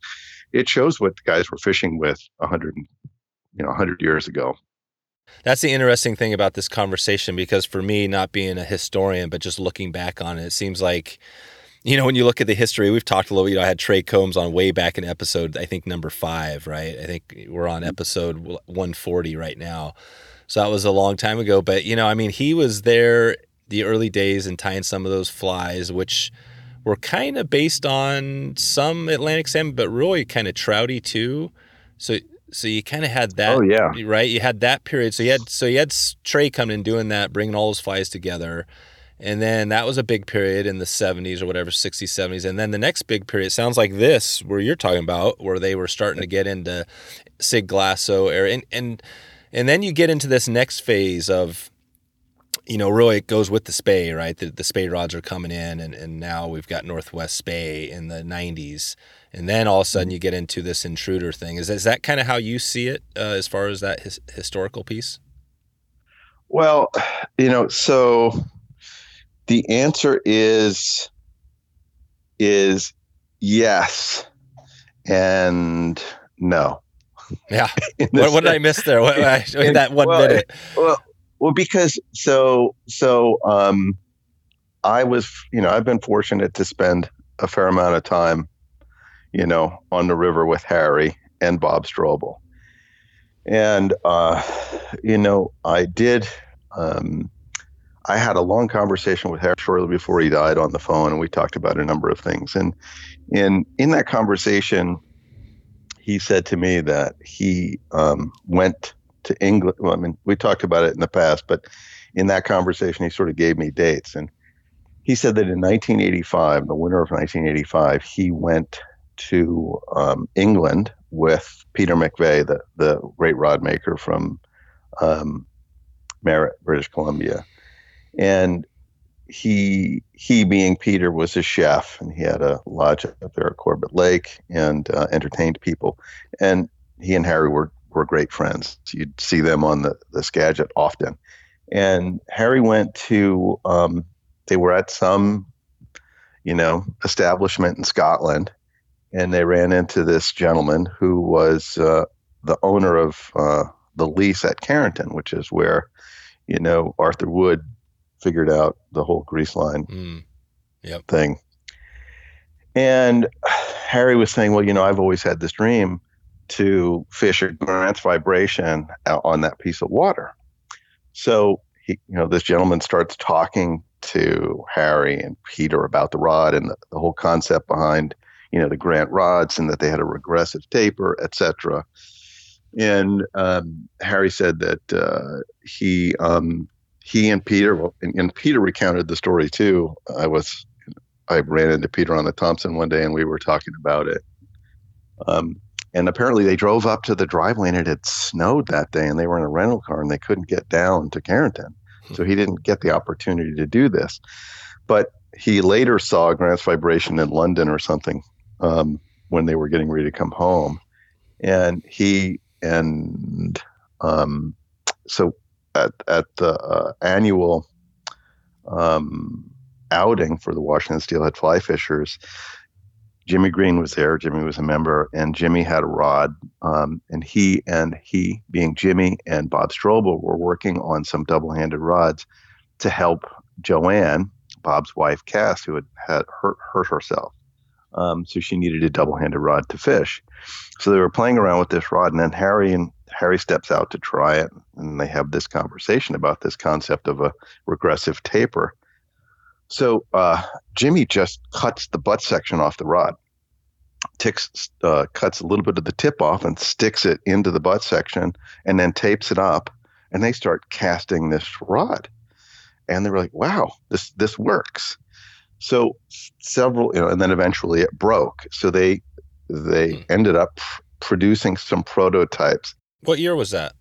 it shows what the guys were fishing with 100 you know 100 years ago That's the interesting thing about this conversation because for me, not being a historian, but just looking back on it, it seems like you know, when you look at the history, we've talked a little. You know, I had Trey Combs on way back in episode, I think number five, right? I think we're on mm-hmm. episode 140 right now. So that was a long time ago. But you know, I mean, he was there the early days and tying some of those flies, which were kind of based on some Atlantic salmon, but really kind of trouty too. So so you kind of had that. Oh yeah, right. You had that period. So you had so you had Trey coming and doing that, bringing all those flies together, and then that was a big period in the '70s or whatever, '60s, '70s, and then the next big period sounds like this, where you're talking about, where they were starting to get into Sid Glasso area, and and and then you get into this next phase of you know, really it goes with the Spey, right? The, the Spey rods are coming in, and, and now we've got Northwest Spey in the 90s. And then all of a sudden mm-hmm. you get into this intruder thing. Is, is that kind of how you see it uh, as far as that his, historical piece? Well, you know, so the answer is is yes and no. Yeah. what, what, did I miss there? What, I, that one well, minute. Well, well, because so so um, I was you know I've been fortunate to spend a fair amount of time, you know, on the river with Harry and Bob Strobel, and uh, you know I did. Um, I had a long conversation with Harry shortly before he died on the phone, and we talked about a number of things. And in in that conversation, he said to me that he um, went to England. Well, I mean, we talked about it in the past, but in that conversation, he sort of gave me dates. And he said that in 1985, the winter of 1985, he went to um, England with Peter McVey, the, the great rod maker from um, Merritt, British Columbia. And he he being Peter was a chef and he had a lodge up there at Corbett Lake and uh, entertained people and he and Harry were were great friends. You'd see them on the, the Skagit often. And Harry went to, um, they were at some, you know, establishment in Scotland, and they ran into this gentleman who was uh, the owner of uh, the lease at Cairnton, which is where, you know, Arthur Wood figured out the whole grease line mm. yep. thing. And Harry was saying, well, you know, I've always had this dream to fish a Grant's vibration on that piece of water. So he, you know, this gentleman starts talking to Harry and Peter about the rod and the, the whole concept behind, you know, the Grant rods and that they had a regressive taper, etc. And um, Harry said that uh, he um, he and Peter, and, and, Peter recounted the story too. I was I ran into Peter on the Thompson one day and we were talking about it. Um, and apparently they drove up to the driveway and it had snowed that day and they were in a rental car and they couldn't get down to Cairnton. Hmm. So he didn't get the opportunity to do this. But he later saw Grant's vibration in London or something um, when they were getting ready to come home. And he and um, so at, at the uh, annual um, outing for the Washington Steelhead Fly Fishers, Jimmy Green was there. Jimmy was a member, and Jimmy had a rod. Um, and he and he, being Jimmy and Bob Strobel, were working on some double-handed rods to help Joanne, Bob's wife, Cass, who had, had hurt hurt herself. Um, so she needed a double-handed rod to fish. So they were playing around with this rod, and then Harry and Harry steps out to try it, and they have this conversation about this concept of a regressive taper. So uh, Jimmy just cuts the butt section off the rod, ticks, uh, cuts a little bit of the tip off and sticks it into the butt section, and then tapes it up. And they start casting this rod, and they were like, "Wow, this this works." So several, you know, and then eventually it broke. So they they hmm. ended up producing some prototypes. What year was that?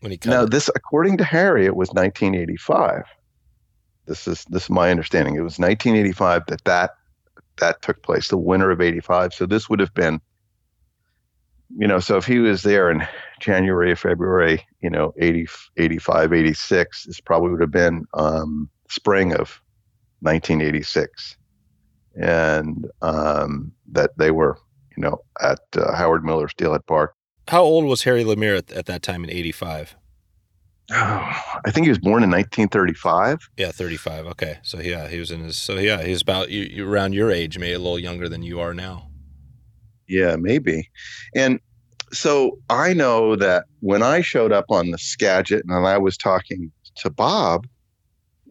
When he cut now it? this, according to Harry, it was 1985. This is this is my understanding. It was 1985 that that that took place, the winter of 85. So this would have been, you know, so if he was there in January February, you know, 80, 85, 86, this probably would have been um, spring of 1986. And um, that they were, you know, at uh, Howard Miller Steelhead Park. How old was Harry Lemire at, at that time in 85? I think he was born in 1935. Yeah, 35. Okay, so yeah, he was in his. So yeah, he's about you, you around your age, maybe a little younger than you are now. Yeah, maybe. And so I know that when I showed up on the Skagit and I was talking to Bob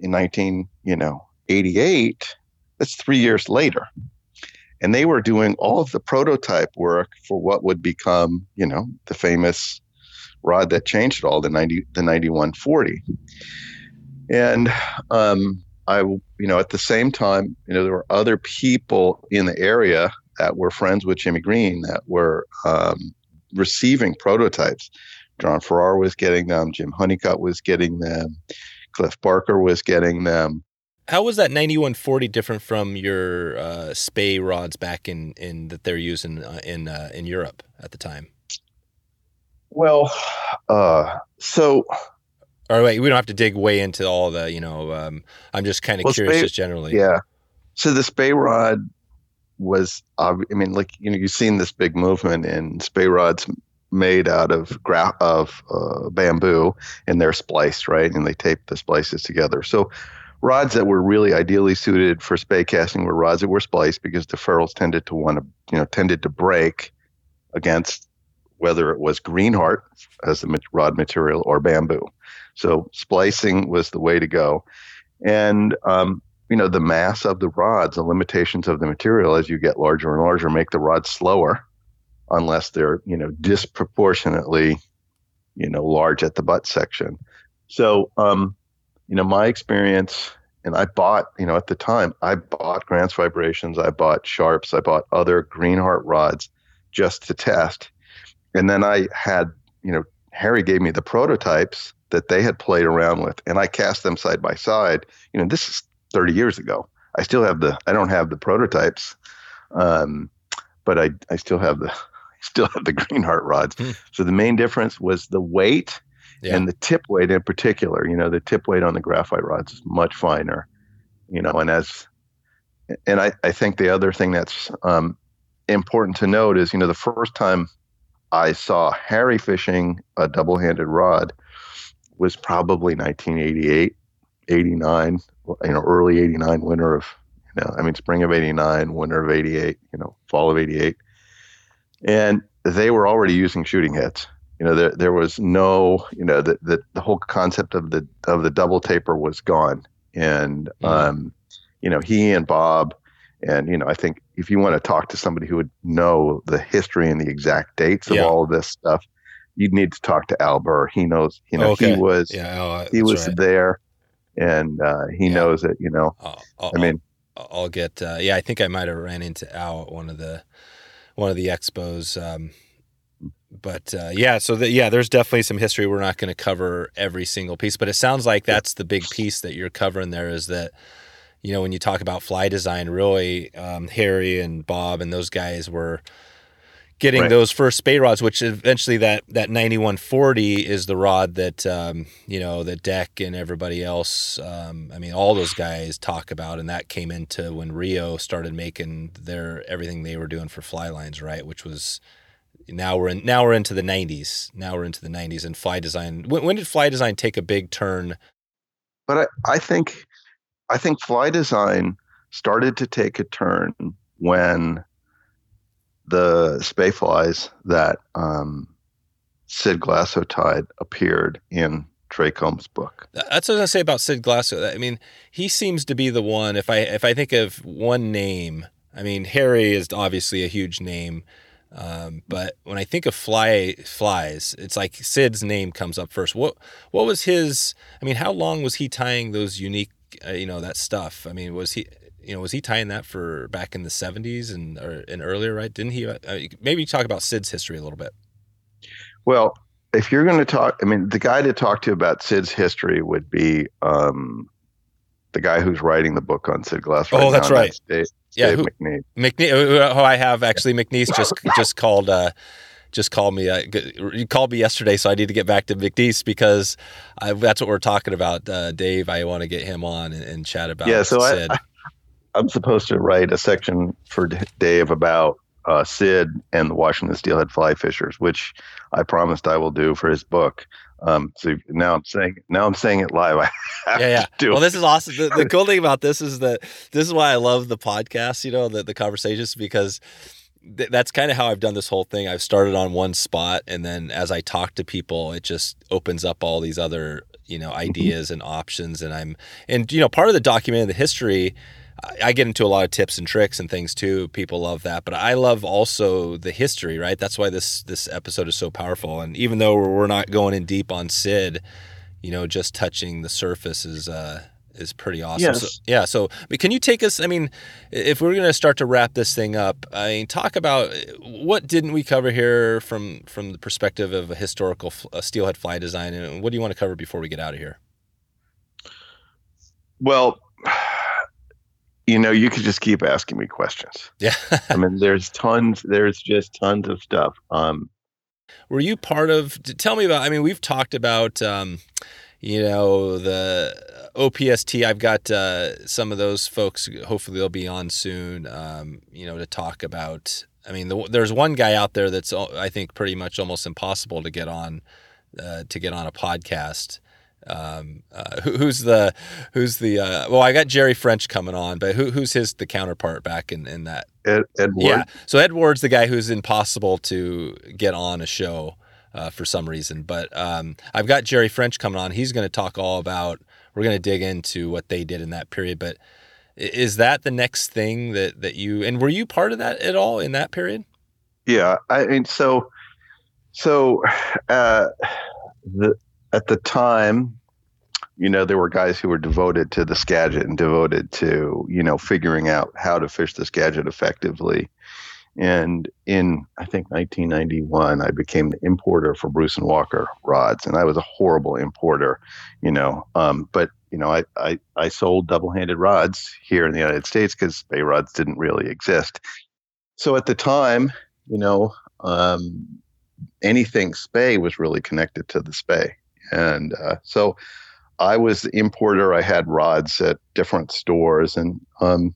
in 19, you know, 88, that's three years later. And they were doing all of the prototype work for what would become, you know, the famous rod that changed it all, the 90, the 9140. And um, I, you know, at the same time, you know, there were other people in the area that were friends with Jimmy Green that were um, receiving prototypes. John Farrar was getting them. Jim Honeycutt was getting them. Cliff Barker was getting them. How was that 9140 different from your uh, Spey rods back in, in that they're using uh, in uh, in Europe at the time? Well, uh, so. Or wait, we don't have to dig way into all the, you know. Um, I'm just kind of well, curious, Spey, just generally. Yeah. So the Spey rod was, I mean, like you know, you've seen this big movement in Spey rods made out of gra- of uh, bamboo, and they're spliced, right? And they tape the splices together. So rods that were really ideally suited for Spey casting were rods that were spliced because the ferrules tended to want to, you know, tended to break against whether it was greenheart as the rod material or bamboo. So splicing was the way to go. And um, you know the mass of the rods, the limitations of the material as you get larger and larger make the rods slower, unless they're you know disproportionately, you know, large at the butt section. So um, you know my experience, and I bought you know at the time I bought Grant's vibrations, I bought Sharps, I bought other Greenheart rods just to test, and then I had you know Harry gave me the prototypes that they had played around with, and I cast them side by side. You know, this is 30 years ago. I still have the I don't have the prototypes, um, but I I still have the still have the Greenheart rods. Hmm. So the main difference was the weight yeah. and the tip weight in particular. You know, the tip weight on the graphite rods is much finer. You know, and as and I I think the other thing that's um, important to note is you know the first time I saw Harry fishing a double-handed rod was probably 1988, 89 you know, early 89, winter of, you know, I mean, spring of 89, winter of 88, you know, fall of 88. And they were already using shooting heads. You know, there, there was no, you know, the, the, the whole concept of the, of the double taper was gone. And, mm-hmm. um, you know, he and Bob, and, you know, I think if you want to talk to somebody who would know the history and the exact dates of yeah. all of this stuff, you'd need to talk to Al Buhr. He knows, you know, okay. he was, yeah, oh, he was right. there and uh, he yeah. knows it. You know, I'll, I'll, I mean, I'll, I'll get. Uh, yeah, I think I might have ran into Al at one of the one of the expos. Um, but uh, yeah, so the, yeah, there's definitely some history. We're not going to cover every single piece, but it sounds like that's the big piece that you're covering there. Is that you know when you talk about fly design, really um, Harry and Bob and those guys were getting right. those first Spey rods, which eventually that that 9140 is the rod that um, you know that Dec and everybody else. Um, I mean, all those guys talk about, and that came into when Rio started making their everything they were doing for fly lines, right? Which was now we're in now we're into the 90s. Now we're into the 90s, and fly design. When, when did fly design take a big turn? But I, I think I think fly design started to take a turn when the Spey flies that um, Sid Glasso tied appeared in Trey Combs' book. That's what I say about Sid Glasso. I mean, he seems to be the one. If I if I think of one name, I mean Harry is obviously a huge name, um, but when I think of fly flies, it's like Sid's name comes up first. What what was his? I mean, how long was he tying those unique? Uh, you know that stuff. I mean, was he? you know, was he tying that for back in the 70s and or and earlier, right? Didn't he? Uh, maybe talk about Sid's history a little bit. Well, if you're going to talk, I mean, the guy to talk to about Sid's history would be um, the guy who's writing the book on Sid Glass. Right oh, that's now, right. That's Dave, yeah, Dave who, McNeese. McNeese. Who I have actually, McNeese just just called. Uh, just called me. Uh, you called me yesterday, so I need to get back to McNeese because I, that's what we're talking about. Uh, Dave, I want to get him on and, and chat about. Yeah, so Sid. I, I'm supposed to write a section for Dave about uh, Sid and the Washington Steelhead Fly Fishers, which I promised I will do for his book. Um, so now I'm saying now I'm saying it live. yeah, yeah. Well, this is awesome. The, the, cool thing about this is that this is why I love the podcast. You know, the the conversations because th- that's kind of how I've done this whole thing. I've started on one spot, and then as I talk to people, it just opens up all these other you know mm-hmm. ideas and options. And I'm and you know part of the documenting the history I get into a lot of tips and tricks and things too. People love that, but I love also the history, right? That's why this this episode is so powerful. And even though we're not going in deep on Sid, you know, just touching the surface is uh, is pretty awesome. Yes. So, yeah. So, can you take us? I mean, if we're going to start to wrap this thing up, I mean, talk about what didn't we cover here from from the perspective of a historical a steelhead fly design, and what do you want to cover before we get out of here? Well you know, you could just keep asking me questions. Yeah. I mean, there's tons, there's just tons of stuff. Um, Were you part of, tell me about, I mean, we've talked about, um, you know, the OPST. I've got uh, some of those folks, hopefully they'll be on soon, um, you know, to talk about. I mean, the, there's one guy out there that's, I think, pretty much almost impossible to get on, uh, to get on a podcast um, uh, who, who's the who's the uh, well I got Jerry French coming on but who, who's his the counterpart back in, in that Ed, Ed Ward yeah so Ed Ward's the guy who's impossible to get on a show uh, for some reason. But um, I've got Jerry French coming on. He's going to talk all about we're going to dig into what they did in that period. But is that the next thing that that you and were you part of that at all in that period? Yeah I mean so so uh, the at the time, you know, there were guys who were devoted to the Skagit and devoted to, you know, figuring out how to fish the Skagit effectively. And in, I think, 1991, I became the importer for Bruce and Walker rods. And I was a horrible importer, you know. Um, but, you know, I, I, I sold double handed rods here in the United States because Spey rods didn't really exist. So at the time, you know, um, anything Spey was really connected to the Spey, And uh, so I was the importer. I had rods at different stores, and um,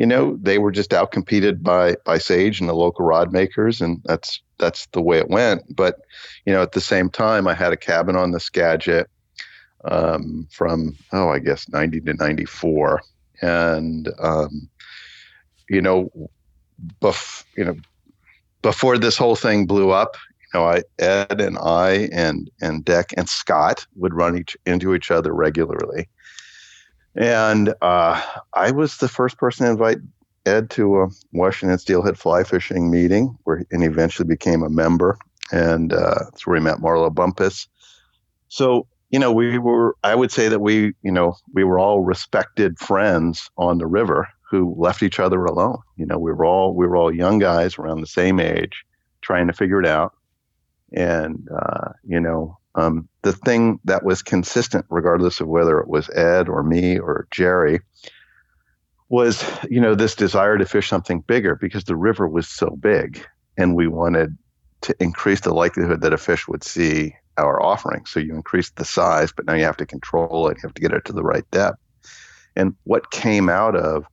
you know they were just outcompeted by by Sage and the local rod makers, and that's that's the way it went. But you know, at the same time, I had a cabin on the Skagit um, from oh, I guess ninety to ninety four, and um, you know, bef- you know, before this whole thing blew up, you know, I, Ed and I and and Dec and Scott would run each into each other regularly, and uh, I was the first person to invite Ed to a Washington Steelhead fly fishing meeting, where and eventually became a member, and uh, that's where he met Marlo Bumpus. So you know, we were I would say that we you know we were all respected friends on the river who left each other alone. You know, we were all we were all young guys around the same age, trying to figure it out and, uh, you know, um, the thing that was consistent, regardless of whether it was Ed or me or Jerry, was, you know, this desire to fish something bigger because the river was so big and we wanted to increase the likelihood that a fish would see our offering. So you increase the size, but now you have to control it. You have to get it to the right depth. And what came out of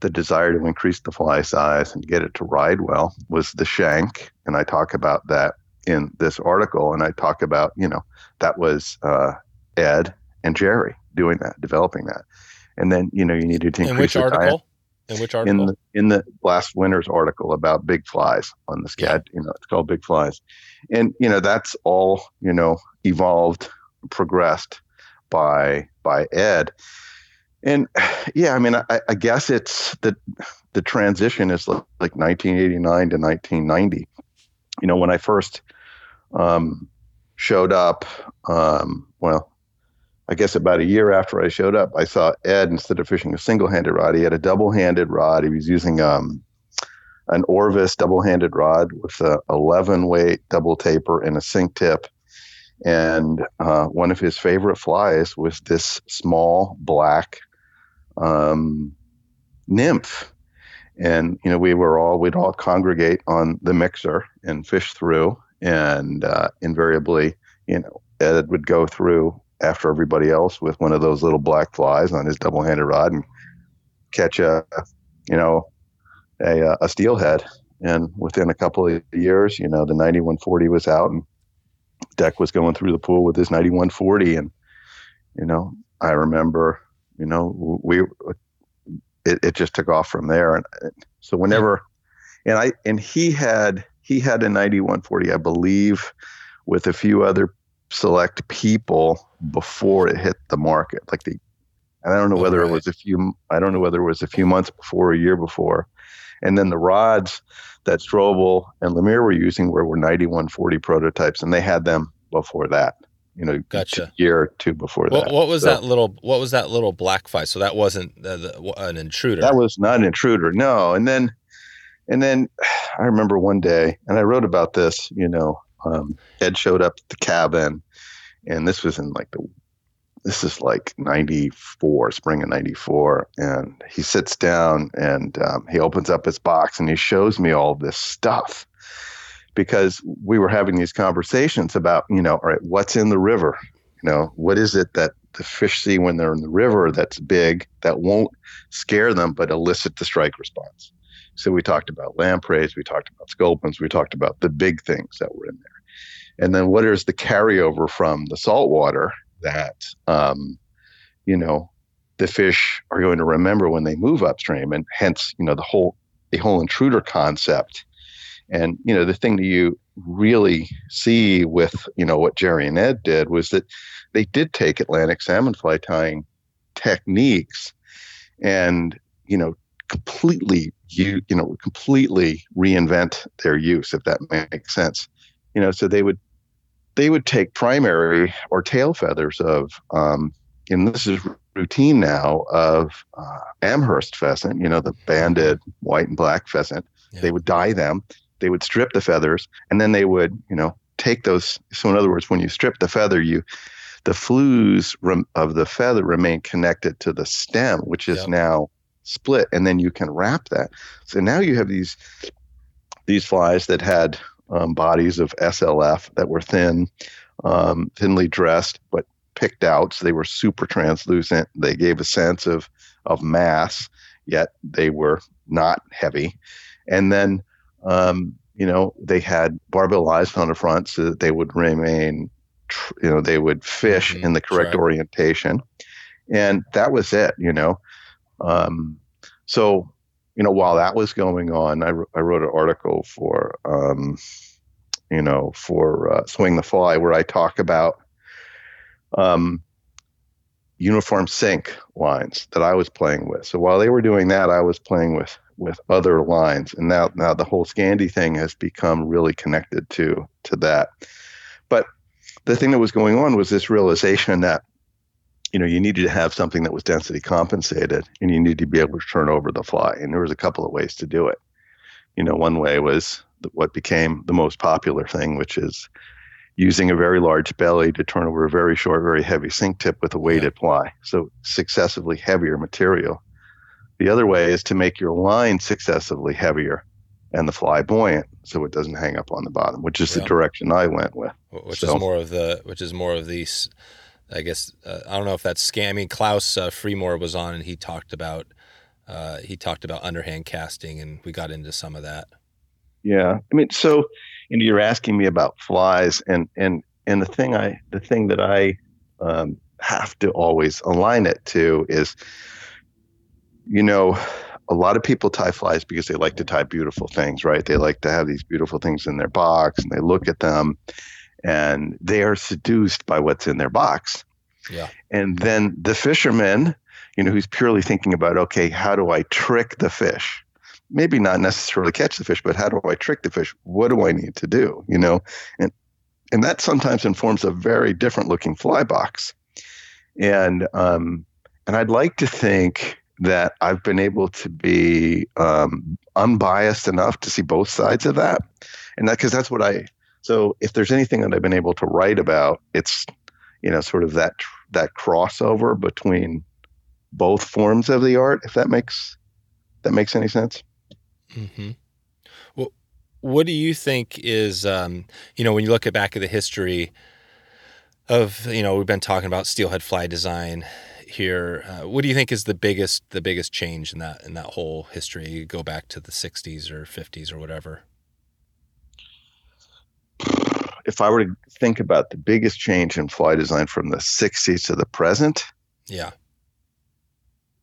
the desire to increase the fly size and get it to ride well was the shank. And I talk about that in this article, and I talk about, you know, that was uh, Ed and Jerry doing that, developing that, and then you know you needed to increase in which article? Diet. In which article? In the in the last winter's article about big flies on the Skagit, yeah. you know, it's called Big Flies, and you know that's all you know evolved, progressed by by Ed, and yeah, I mean, I, I guess it's the the transition is like, like 1989 to 1990 you know, when I first um, showed up, um, well, I guess about a year after I showed up, I saw Ed instead of fishing a single-handed rod, he had a double-handed rod. He was using um, an Orvis double-handed rod with a 11 weight double taper and a sink tip. And uh, one of his favorite flies was this small black um, nymph and you know we were all we'd all congregate on the mixer and fish through and uh, invariably you know ed would go through after everybody else with one of those little black flies on his double-handed rod and catch a you know a, a steelhead. And within a couple of years you know the 9140 was out and Dec was going through the pool with his 9140, and you know, I remember, you know, we it, it just took off from there, and so whenever, and I and he had he had a 9140, I believe, with a few other select people before it hit the market, like the. And I don't know oh, whether right. it was a few. I don't know whether it was a few months before, a year before, and then the rods that Strobel and Lemire were using were, were 9140 prototypes, and they had them before that. You know, gotcha. year or two before what, that. What was so, that little? What was that little black fly? So that wasn't the, the, an intruder. That was not an intruder. No. And then, and then, I remember one day, and I wrote about this. You know, um, Ed showed up at the cabin, and this was in like the this is like 94 spring of 94 and he sits down and um, he opens up his box and he shows me all this stuff because we were having these conversations about you know all right what's in the river? You know what is it that the fish see when they're in the river that's big that won't scare them but elicit the strike response? So we talked about lampreys we talked about sculpins we talked about the big things that were in there. And then what is the carryover from the saltwater that um, you know the fish are going to remember when they move upstream, and hence you know the whole the whole intruder concept. And you know the thing that you really see with you know what Jerry and Ed did was that they did take Atlantic salmon fly tying techniques and you know completely you you know completely reinvent their use if that makes sense you know so they would they would take primary or tail feathers of, um, and this is routine now, of uh, Amherst pheasant, you know, the banded white and black pheasant. Yeah. They would dye them, they would strip the feathers, and then they would, you know, take those. So, in other words, when you strip the feather, you the flues rem, of the feather remain connected to the stem, which is yep. now split, and then you can wrap that. So now you have these these flies that had um, bodies of SLF that were thin, um, thinly dressed, but picked out. So they were super translucent. They gave a sense of of mass, yet they were not heavy. And then, um, you know, they had barbell eyes on the front so that they would remain, tr- you know, they would fish mm-hmm. in the correct right. orientation. And that was it, you know. Um, so you know, while that was going on, I, I wrote an article for, um, you know, for uh, Swing the Fly where I talk about um, uniform sink lines that I was playing with. So while they were doing that, I was playing with with other lines, and now now the whole Scandi thing has become really connected to to that. But the thing that was going on was this realization that you know, you needed to have something that was density compensated and you needed to be able to turn over the fly. And there was a couple of ways to do it. You know, one way was what became the most popular thing, which is using a very large belly to turn over a very short, very heavy sink tip with a weighted yeah. fly. So successively heavier material. The other way is to make your line successively heavier and the fly buoyant so it doesn't hang up on the bottom, which is yeah. the direction I went with. Which so, is more of the which is more of these I guess uh, I don't know if that's scam. I mean, Klaus uh, Frimor was on and he talked about uh, he talked about underhand casting, and we got into some of that. Yeah, I mean, so and you're asking me about flies, and and and the thing I the thing that I um, have to always align it to is, you know, a lot of people tie flies because they like to tie beautiful things, right? They like to have these beautiful things in their box, and they look at them and they are seduced by what's in their box. Yeah. And then the fisherman, you know, who's purely thinking about, okay, how do I trick the fish? Maybe not necessarily catch the fish, but how do I trick the fish? What do I need to do? You know, and and that sometimes informs a very different looking fly box. And um, and I'd like to think that I've been able to be um, unbiased enough to see both sides of that, and that because that's what I so if there's anything that I've been able to write about, it's you know sort of that that crossover between both forms of the art. If that makes that makes any sense. Mm-hmm. Well, what do you think is um, you know when you look at back at the history of you know we've been talking about steelhead fly design here. Uh, what do you think is the biggest the biggest change in that in that whole history? You go back to the '60s or '50s or whatever if I were to think about the biggest change in fly design from the 60s to the present, yeah,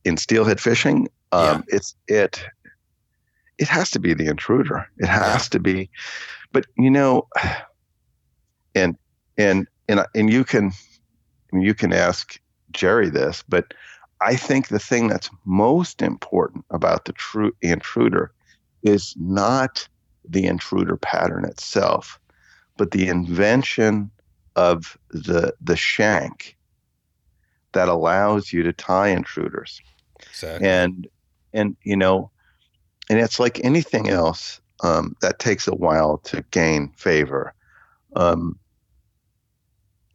in steelhead fishing, um, yeah. it's it it has to be the intruder. It has yeah. to be, but you know, and and and and you can you can ask Jerry this, but I think the thing that's most important about the true intruder is not the intruder pattern itself, but the invention of the the shank that allows you to tie intruders. Exactly. And and you know, and it's like anything else um, that takes a while to gain favor. Um,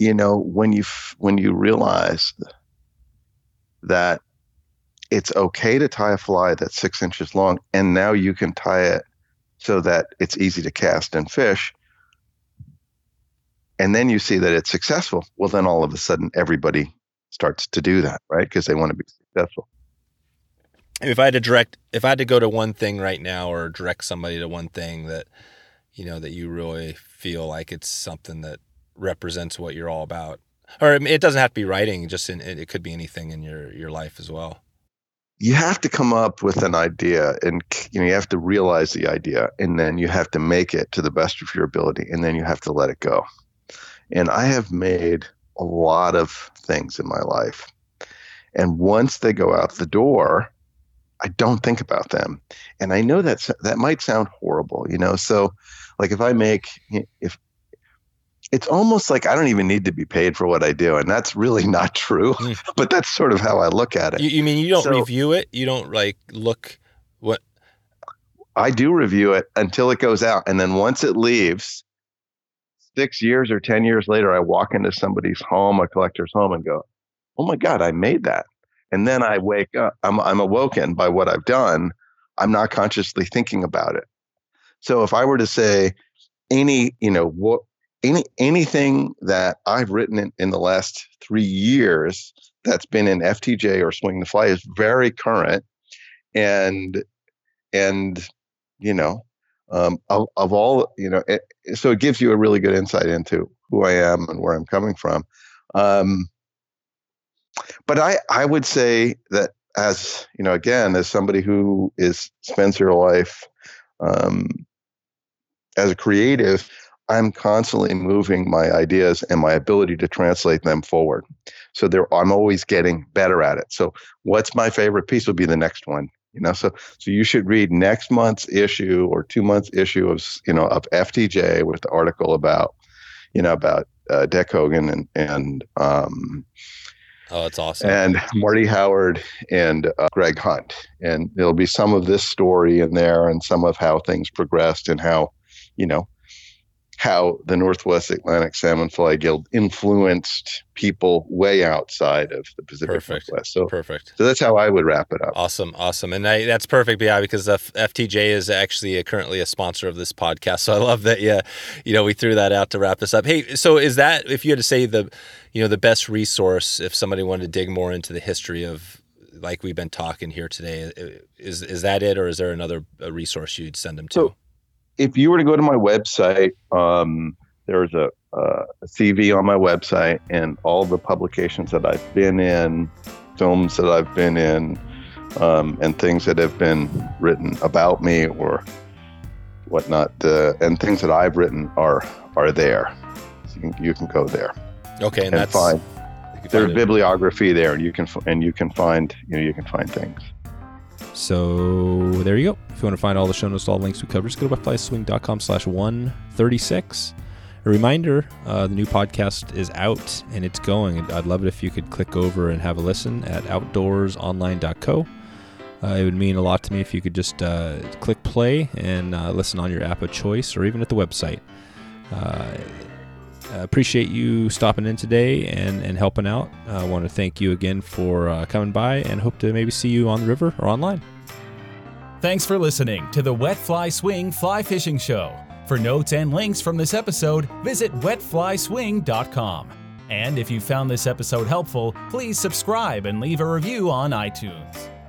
you know, when you when you realize that it's okay to tie a fly that's six inches long, and now you can tie it so that it's easy to cast and fish. And then you see that it's successful. Well, then all of a sudden everybody starts to do that, right? Because they want to be successful. If I had to direct, if I had to go to one thing right now, or direct somebody to one thing that, you know, that you really feel like it's something that represents what you're all about, or it doesn't have to be writing; just in, it could be anything in your your life as well. You have to come up with an idea and you know you have to realize the idea and then you have to make it to the best of your ability and then you have to let it go. And i have made a lot of things in my life and once they go out the door i don't think about them. And i know that that might sound horrible you know? So like if i make if it's almost like I don't even need to be paid for what I do, and that's really not true. Mm. but that's sort of how I look at it. You, you mean you don't so, review it? You don't like look what? I do review it until it goes out, and then once it leaves, six years or ten years later, I walk into somebody's home, a collector's home, and go, "Oh my God, I made that!" And then I wake up. I'm I'm awoken by what I've done. I'm not consciously thinking about it. So if I were to say any, you know, what any anything that I've written in, in the last three years that's been in FTJ or Swing the Fly is very current, and and you know um, of, of all you know, it, so it gives you a really good insight into who I am and where I'm coming from. Um, but I I would say that as you know again as somebody who is spends their life um, as a creative I'm constantly moving my ideas and my ability to translate them forward. So there, I'm always getting better at it. So what's my favorite piece will be the next one. You know, so so you should read next month's issue or two months issue of you know of FTJ with the article about you know about uh, Hogan and and um, oh, that's awesome and Marty Howard and uh, Greg Hunt, and there'll be some of this story in there and some of how things progressed and how you know how the Northwest Atlantic Salmon Fly Guild influenced people way outside of the Pacific perfect. Northwest. So perfect. So that's how I would wrap it up. Awesome, awesome, and I, that's perfect. Yeah, because the FTJ is actually a, currently a sponsor of this podcast. So I love that. Yeah, you know, we threw that out to wrap this up. Hey, so is that if you had to say the, you know, the best resource if somebody wanted to dig more into the history of like we've been talking here today is is that it or is there another resource you'd send them to so, if you were to go to my website, um, there's a, a, CV on my website and all the publications that I've been in, films that I've been in, um, and things that have been written about me or whatnot, uh, and things that I've written are are there. So you, can, you can go there. Okay, and, and that's find. There's bibliography there, and you can and you can find you know you can find things. So there you go. If you want to find all the show notes, all the links we cover, just go to wetflyswing.com slash 136. A reminder, uh, the new podcast is out and it's going. I'd love it if you could click over and have a listen at outdoorsonline.co. Uh, it would mean a lot to me if you could just uh, click play and uh, listen on your app of choice or even at the website. Uh, appreciate you stopping in today and, and helping out. I want to thank you again for uh, coming by and hope to maybe see you on the river or online. Thanks for listening to the Wet Fly Swing Fly Fishing Show. For notes and links from this episode, visit wetflyswing.com. And if you found this episode helpful, please subscribe and leave a review on iTunes.